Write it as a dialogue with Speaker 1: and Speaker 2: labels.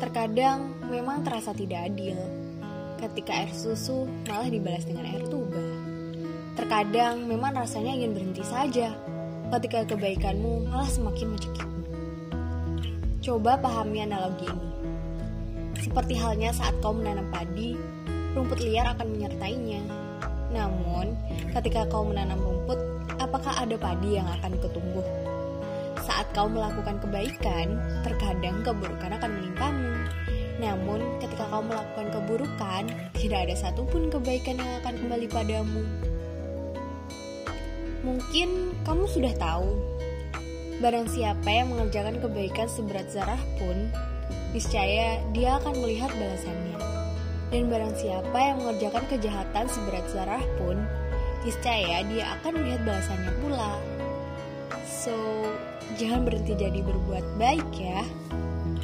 Speaker 1: Terkadang memang terasa tidak adil ketika air susu malah dibalas dengan air tuba. Terkadang memang rasanya ingin berhenti saja ketika kebaikanmu malah semakin mencekikmu. Coba pahami analogi ini. Seperti halnya saat kau menanam padi, rumput liar akan menyertainya. Namun, ketika kau menanam rumput, apakah ada padi yang akan ketumbuh? Kau melakukan kebaikan, terkadang keburukan akan menimpamu. Namun, ketika kau melakukan keburukan, tidak ada satupun kebaikan yang akan kembali padamu. Mungkin kamu sudah tahu, barang siapa yang mengerjakan kebaikan seberat zarah pun, niscaya dia akan melihat balasannya. Dan barang siapa yang mengerjakan kejahatan seberat zarah pun, niscaya dia akan melihat balasannya pula. So, jangan berhenti jadi berbuat baik ya.